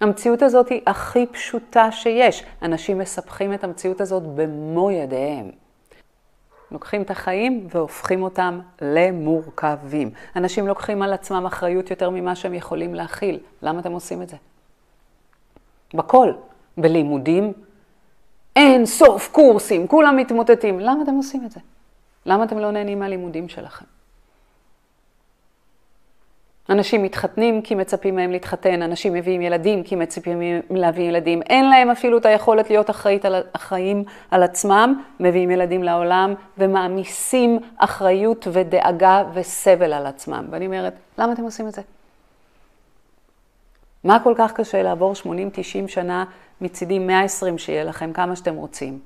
המציאות הזאת היא הכי פשוטה שיש. אנשים מספחים את המציאות הזאת במו ידיהם. לוקחים את החיים והופכים אותם למורכבים. אנשים לוקחים על עצמם אחריות יותר ממה שהם יכולים להכיל. למה אתם עושים את זה? בכל. בלימודים, אין סוף קורסים, כולם מתמוטטים. למה אתם עושים את זה? למה אתם לא נהנים מהלימודים שלכם? אנשים מתחתנים כי מצפים מהם להתחתן, אנשים מביאים ילדים כי מצפים מהם להביא ילדים. אין להם אפילו את היכולת להיות אחראית על החיים על עצמם, מביאים ילדים לעולם ומעמיסים אחריות ודאגה וסבל על עצמם. ואני אומרת, למה אתם עושים את זה? מה כל כך קשה לעבור 80-90 שנה, מצידי 120 שיהיה לכם, כמה שאתם רוצים?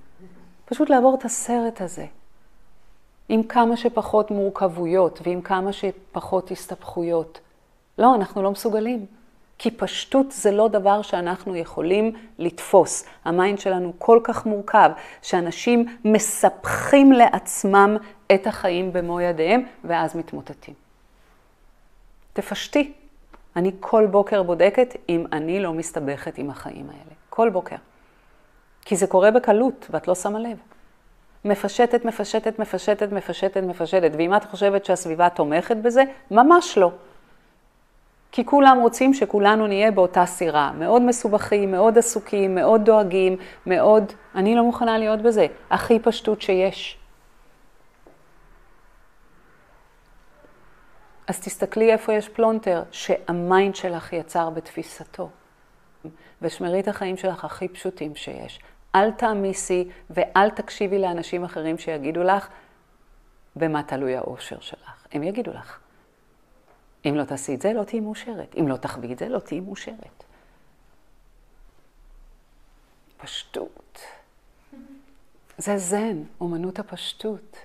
פשוט לעבור את הסרט הזה. עם כמה שפחות מורכבויות ועם כמה שפחות הסתבכויות. לא, אנחנו לא מסוגלים. כי פשטות זה לא דבר שאנחנו יכולים לתפוס. ה mind שלנו כל כך מורכב, שאנשים מסבכים לעצמם את החיים במו ידיהם, ואז מתמוטטים. תפשטי. אני כל בוקר בודקת אם אני לא מסתבכת עם החיים האלה. כל בוקר. כי זה קורה בקלות, ואת לא שמה לב. מפשטת, מפשטת, מפשטת, מפשטת, מפשטת. ואם את חושבת שהסביבה תומכת בזה, ממש לא. כי כולם רוצים שכולנו נהיה באותה סירה. מאוד מסובכים, מאוד עסוקים, מאוד דואגים, מאוד... אני לא מוכנה להיות בזה. הכי פשטות שיש. אז תסתכלי איפה יש פלונטר שה mind שלך יצר בתפיסתו. ושמרי את החיים שלך הכי פשוטים שיש. אל תעמיסי ואל תקשיבי לאנשים אחרים שיגידו לך במה תלוי האושר שלך. הם יגידו לך. אם לא תעשי את זה, לא תהיי מאושרת. אם לא תחווי את זה, לא תהיי מאושרת. פשטות. זה זן, אומנות הפשטות.